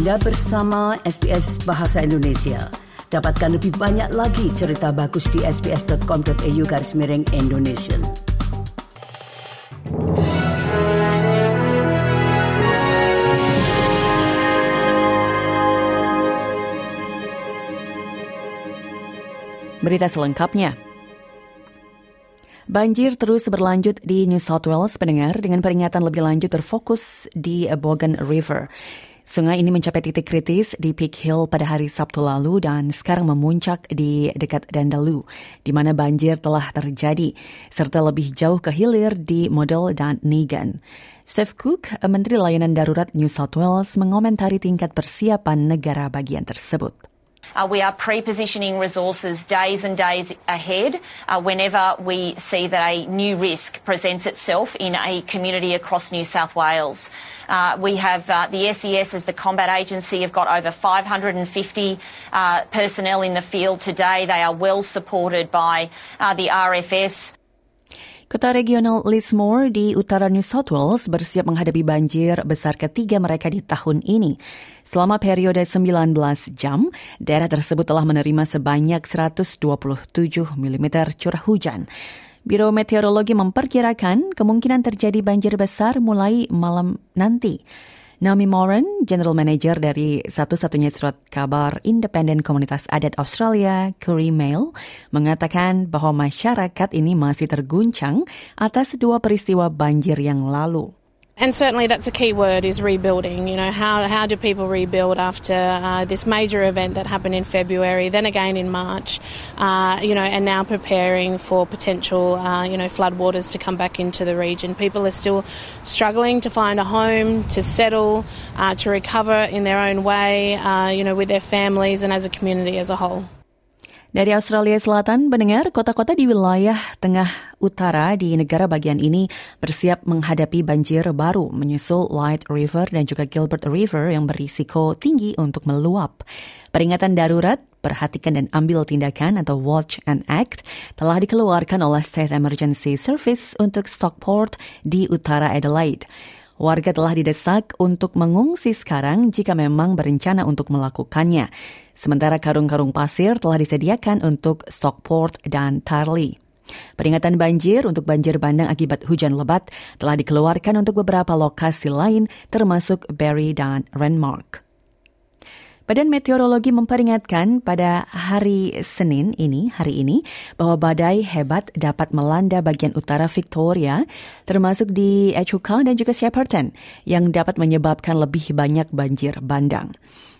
Anda bersama SBS Bahasa Indonesia. Dapatkan lebih banyak lagi cerita bagus di sbs.com.au garis miring Indonesia. Berita selengkapnya. Banjir terus berlanjut di New South Wales pendengar dengan peringatan lebih lanjut berfokus di Bogan River. Sungai ini mencapai titik kritis di Peak Hill pada hari Sabtu lalu dan sekarang memuncak di dekat Dandalu, di mana banjir telah terjadi, serta lebih jauh ke hilir di Model dan Negan. Steve Cook, Menteri Layanan Darurat New South Wales, mengomentari tingkat persiapan negara bagian tersebut. Uh, we are pre-positioning resources days and days ahead uh, whenever we see that a new risk presents itself in a community across New South Wales. Uh, we have uh, the SES as the combat agency have got over 550 uh, personnel in the field today. They are well supported by uh, the RFS. Kota regional Lismore di utara New South Wales bersiap menghadapi banjir besar ketiga mereka di tahun ini. Selama periode 19 jam, daerah tersebut telah menerima sebanyak 127 mm curah hujan. Biro Meteorologi memperkirakan kemungkinan terjadi banjir besar mulai malam nanti. Naomi Moran, General Manager dari satu-satunya surat kabar independen komunitas adat Australia, Curry Mail, mengatakan bahwa masyarakat ini masih terguncang atas dua peristiwa banjir yang lalu. And certainly that's a key word is rebuilding. You know, how, how do people rebuild after uh, this major event that happened in February, then again in March, uh, you know, and now preparing for potential, uh, you know, floodwaters to come back into the region. People are still struggling to find a home, to settle, uh, to recover in their own way, uh, you know, with their families and as a community as a whole. Dari Australia Selatan, mendengar kota-kota di wilayah tengah utara di negara bagian ini bersiap menghadapi banjir baru menyusul Light River dan juga Gilbert River yang berisiko tinggi untuk meluap. Peringatan darurat, perhatikan dan ambil tindakan atau watch and act telah dikeluarkan oleh State Emergency Service untuk Stockport di utara Adelaide. Warga telah didesak untuk mengungsi sekarang jika memang berencana untuk melakukannya. Sementara karung-karung pasir telah disediakan untuk Stockport dan Tarley. Peringatan banjir untuk banjir bandang akibat hujan lebat telah dikeluarkan untuk beberapa lokasi lain termasuk Barry dan Renmark. Badan Meteorologi memperingatkan pada hari Senin ini, hari ini, bahwa badai hebat dapat melanda bagian utara Victoria, termasuk di Echuca dan juga Shepparton, yang dapat menyebabkan lebih banyak banjir bandang.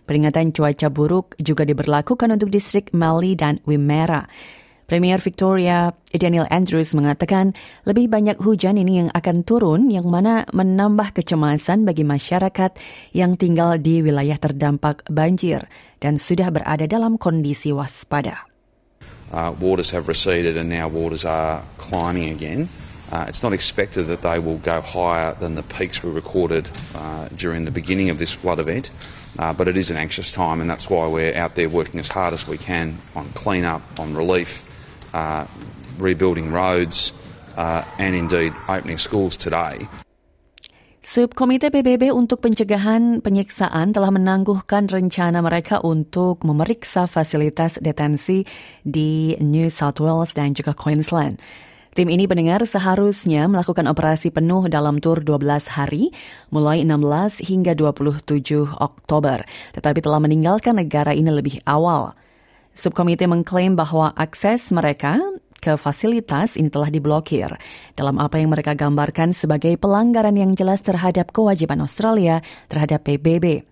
Peringatan cuaca buruk juga diberlakukan untuk distrik Mali dan Wimmera. Premier Victoria Daniel Andrews mengatakan lebih banyak hujan ini yang akan turun yang mana menambah kecemasan bagi masyarakat yang tinggal di wilayah terdampak banjir dan sudah berada dalam kondisi waspada. Uh, waters have receded and now waters are climbing again. Uh, it's not expected that they will go higher than the peaks we recorded uh, during the beginning of this flood event, uh, but it is an anxious time, and that's why we're out there working as hard as we can on clean-up, on relief, uh, rebuilding roads, uh, and indeed opening schools today. Subkomite PBB untuk pencegahan penyiksaan telah menangguhkan rencana mereka untuk memeriksa fasilitas detensi di New South Wales dan juga Queensland. Tim ini mendengar seharusnya melakukan operasi penuh dalam tur 12 hari, mulai 16 hingga 27 Oktober, tetapi telah meninggalkan negara ini lebih awal. Subkomite mengklaim bahwa akses mereka ke fasilitas ini telah diblokir dalam apa yang mereka gambarkan sebagai pelanggaran yang jelas terhadap kewajiban Australia terhadap PBB.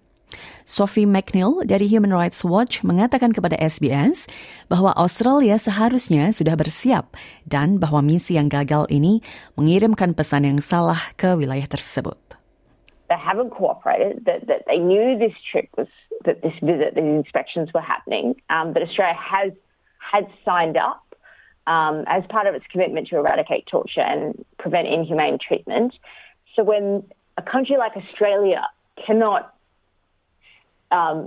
Sophie McNeil dari Human Rights Watch mengatakan kepada SBS bahwa Australia seharusnya sudah bersiap dan bahwa misi yang gagal ini mengirimkan pesan yang salah ke wilayah tersebut. Haven't cooperated, that, that they knew this trip was, that this visit, these inspections were happening, um, but Australia has had signed up um, as part of its commitment to eradicate torture and prevent inhumane treatment. So when a country like Australia cannot um,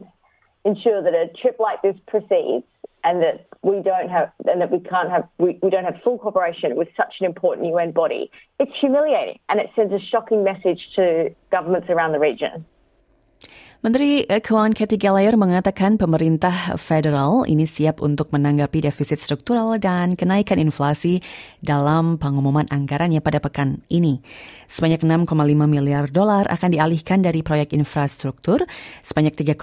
ensure that a trip like this proceeds and that we don't have and that we can't have we, we don't have full cooperation with such an important UN body, it's humiliating and it sends a shocking message to governments around the region. Menteri Keuangan Kathy Gallagher mengatakan pemerintah federal ini siap untuk menanggapi defisit struktural dan kenaikan inflasi dalam pengumuman anggarannya pada pekan ini. Sebanyak 6,5 miliar dolar akan dialihkan dari proyek infrastruktur, sebanyak 3,6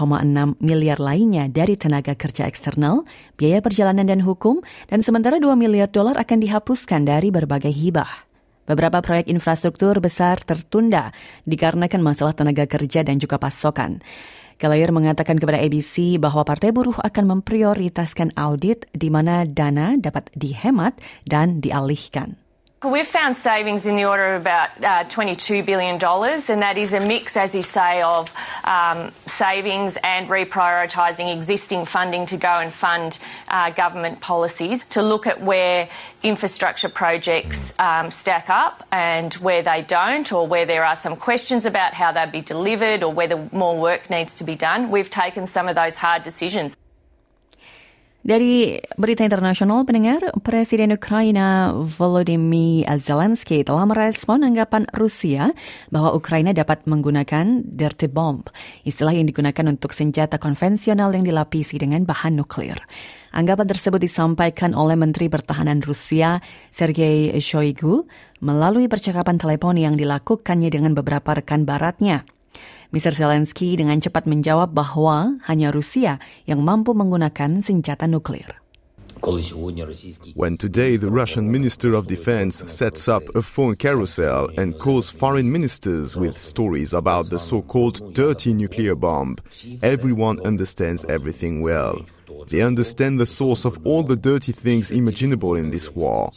miliar lainnya dari tenaga kerja eksternal, biaya perjalanan dan hukum, dan sementara 2 miliar dolar akan dihapuskan dari berbagai hibah. Beberapa proyek infrastruktur besar tertunda dikarenakan masalah tenaga kerja dan juga pasokan. Gallagher mengatakan kepada ABC bahwa Partai Buruh akan memprioritaskan audit di mana dana dapat dihemat dan dialihkan. We've found savings in the order of about uh, $22 billion, and that is a mix, as you say, of um, savings and reprioritising existing funding to go and fund uh, government policies to look at where infrastructure projects um, stack up and where they don't, or where there are some questions about how they'll be delivered or whether more work needs to be done. We've taken some of those hard decisions. Dari berita internasional, pendengar, Presiden Ukraina Volodymyr Zelensky telah merespon anggapan Rusia bahwa Ukraina dapat menggunakan dirty bomb, istilah yang digunakan untuk senjata konvensional yang dilapisi dengan bahan nuklir. Anggapan tersebut disampaikan oleh Menteri Pertahanan Rusia Sergei Shoigu melalui percakapan telepon yang dilakukannya dengan beberapa rekan baratnya. Mr. Zelensky dengan cepat menjawab bahwa hanya Rusia yang mampu menggunakan senjata nuklir. When today the Russian Minister of Defense sets up a phone carousel and calls foreign ministers with stories about the so-called dirty nuclear bomb, everyone understands everything well. They understand the source of all the dirty things imaginable in this war.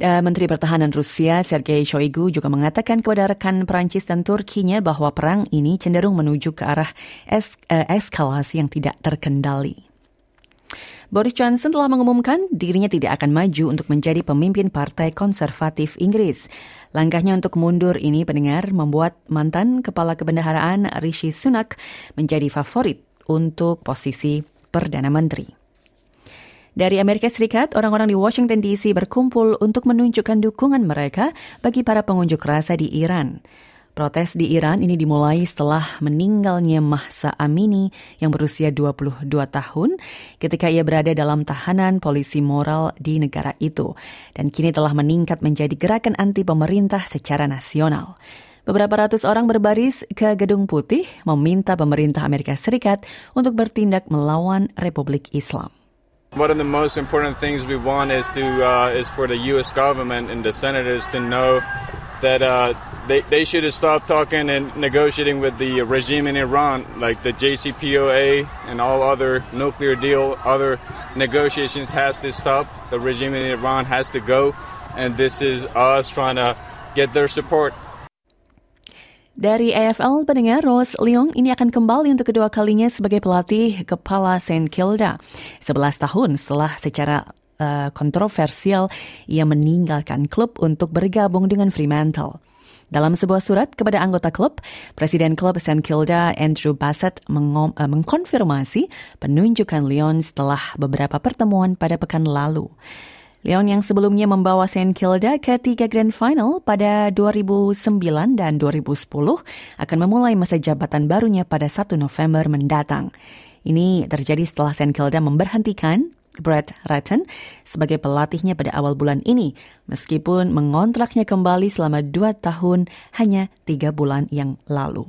Eh, Menteri Pertahanan Rusia Sergei Shoigu juga mengatakan kepada rekan Perancis dan Turkinya bahwa perang ini cenderung menuju ke arah es eh, eskalasi yang tidak terkendali. Boris Johnson telah mengumumkan dirinya tidak akan maju untuk menjadi pemimpin Partai Konservatif Inggris. Langkahnya untuk mundur ini pendengar membuat mantan kepala kebendaharaan Rishi Sunak menjadi favorit untuk posisi Perdana Menteri. Dari Amerika Serikat, orang-orang di Washington DC berkumpul untuk menunjukkan dukungan mereka bagi para pengunjuk rasa di Iran. Protes di Iran ini dimulai setelah meninggalnya Mahsa Amini yang berusia 22 tahun ketika ia berada dalam tahanan polisi moral di negara itu dan kini telah meningkat menjadi gerakan anti pemerintah secara nasional. Beberapa ratus orang berbaris ke Gedung Putih meminta pemerintah Amerika Serikat untuk bertindak melawan Republik Islam. One of the most important things we want is to uh, is for the U.S. government and the senators to know that uh, they they should stop talking and negotiating with the regime in Iran, like the JCPOA and all other nuclear deal, other negotiations has to stop. The regime in Iran has to go, and this is us trying to get their support. Dari AFL, pendengar Rose Leong ini akan kembali untuk kedua kalinya sebagai pelatih kepala St. Kilda. 11 tahun setelah secara uh, kontroversial ia meninggalkan klub untuk bergabung dengan Fremantle. Dalam sebuah surat kepada anggota klub, Presiden klub St. Kilda Andrew Bassett uh, mengkonfirmasi penunjukan Leon setelah beberapa pertemuan pada pekan lalu. Leon yang sebelumnya membawa St. Kilda ke tiga Grand Final pada 2009 dan 2010 akan memulai masa jabatan barunya pada 1 November mendatang. Ini terjadi setelah St. Kilda memberhentikan Brett Ratton sebagai pelatihnya pada awal bulan ini, meskipun mengontraknya kembali selama dua tahun hanya tiga bulan yang lalu.